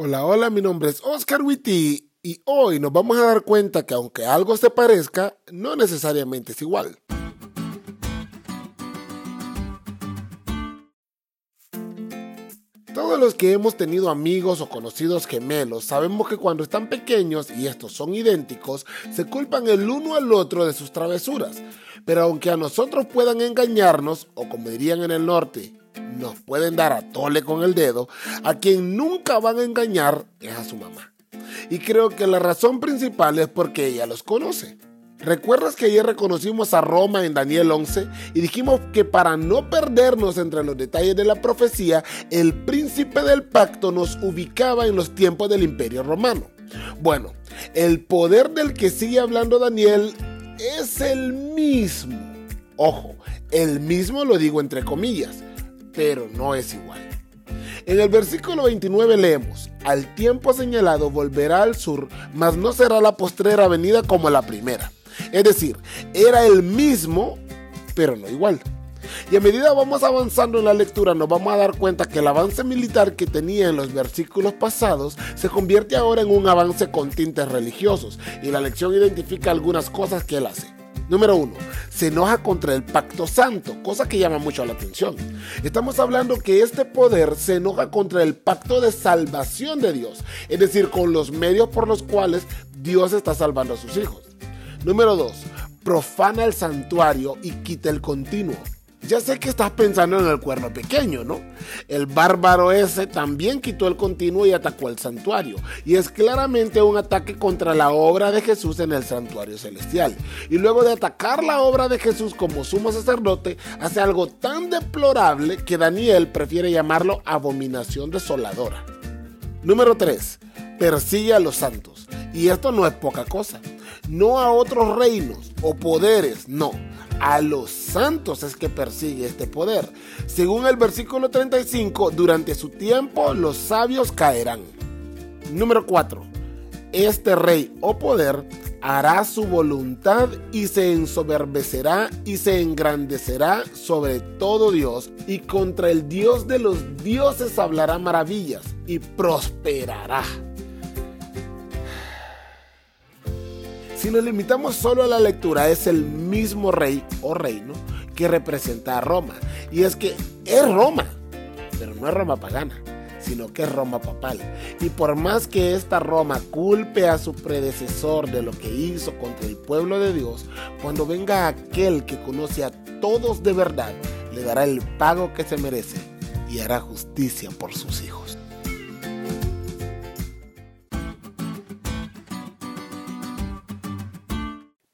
Hola, hola, mi nombre es Oscar Witty y hoy nos vamos a dar cuenta que aunque algo se parezca, no necesariamente es igual. Todos los que hemos tenido amigos o conocidos gemelos sabemos que cuando están pequeños y estos son idénticos, se culpan el uno al otro de sus travesuras. Pero aunque a nosotros puedan engañarnos, o como dirían en el norte, nos pueden dar a tole con el dedo, a quien nunca van a engañar es a su mamá. Y creo que la razón principal es porque ella los conoce. ¿Recuerdas que ayer reconocimos a Roma en Daniel 11 y dijimos que para no perdernos entre los detalles de la profecía, el príncipe del pacto nos ubicaba en los tiempos del imperio romano? Bueno, el poder del que sigue hablando Daniel es el mismo. Ojo, el mismo lo digo entre comillas, pero no es igual. En el versículo 29 leemos, al tiempo señalado volverá al sur, mas no será la postrera venida como la primera. Es decir, era el mismo, pero no igual. Y a medida vamos avanzando en la lectura nos vamos a dar cuenta que el avance militar que tenía en los versículos pasados se convierte ahora en un avance con tintes religiosos y la lección identifica algunas cosas que él hace. Número uno, se enoja contra el pacto santo, cosa que llama mucho la atención. Estamos hablando que este poder se enoja contra el pacto de salvación de Dios, es decir, con los medios por los cuales Dios está salvando a sus hijos. Número dos, profana el santuario y quita el continuo. Ya sé que estás pensando en el cuerno pequeño, ¿no? El bárbaro ese también quitó el continuo y atacó el santuario. Y es claramente un ataque contra la obra de Jesús en el santuario celestial. Y luego de atacar la obra de Jesús como sumo sacerdote, hace algo tan deplorable que Daniel prefiere llamarlo abominación desoladora. Número 3. Persigue a los santos. Y esto no es poca cosa. No a otros reinos o poderes, no a los santos es que persigue este poder. Según el versículo 35, durante su tiempo los sabios caerán. Número 4. Este rey o poder hará su voluntad y se ensoberbecerá y se engrandecerá sobre todo Dios y contra el Dios de los dioses hablará maravillas y prosperará. Si nos limitamos solo a la lectura, es el mismo rey o reino que representa a Roma. Y es que es Roma, pero no es Roma pagana, sino que es Roma papal. Y por más que esta Roma culpe a su predecesor de lo que hizo contra el pueblo de Dios, cuando venga aquel que conoce a todos de verdad, le dará el pago que se merece y hará justicia por sus hijos.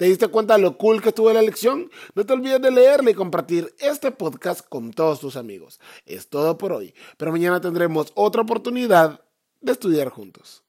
¿Te diste cuenta de lo cool que estuvo la lección? No te olvides de leerle y compartir este podcast con todos tus amigos. Es todo por hoy, pero mañana tendremos otra oportunidad de estudiar juntos.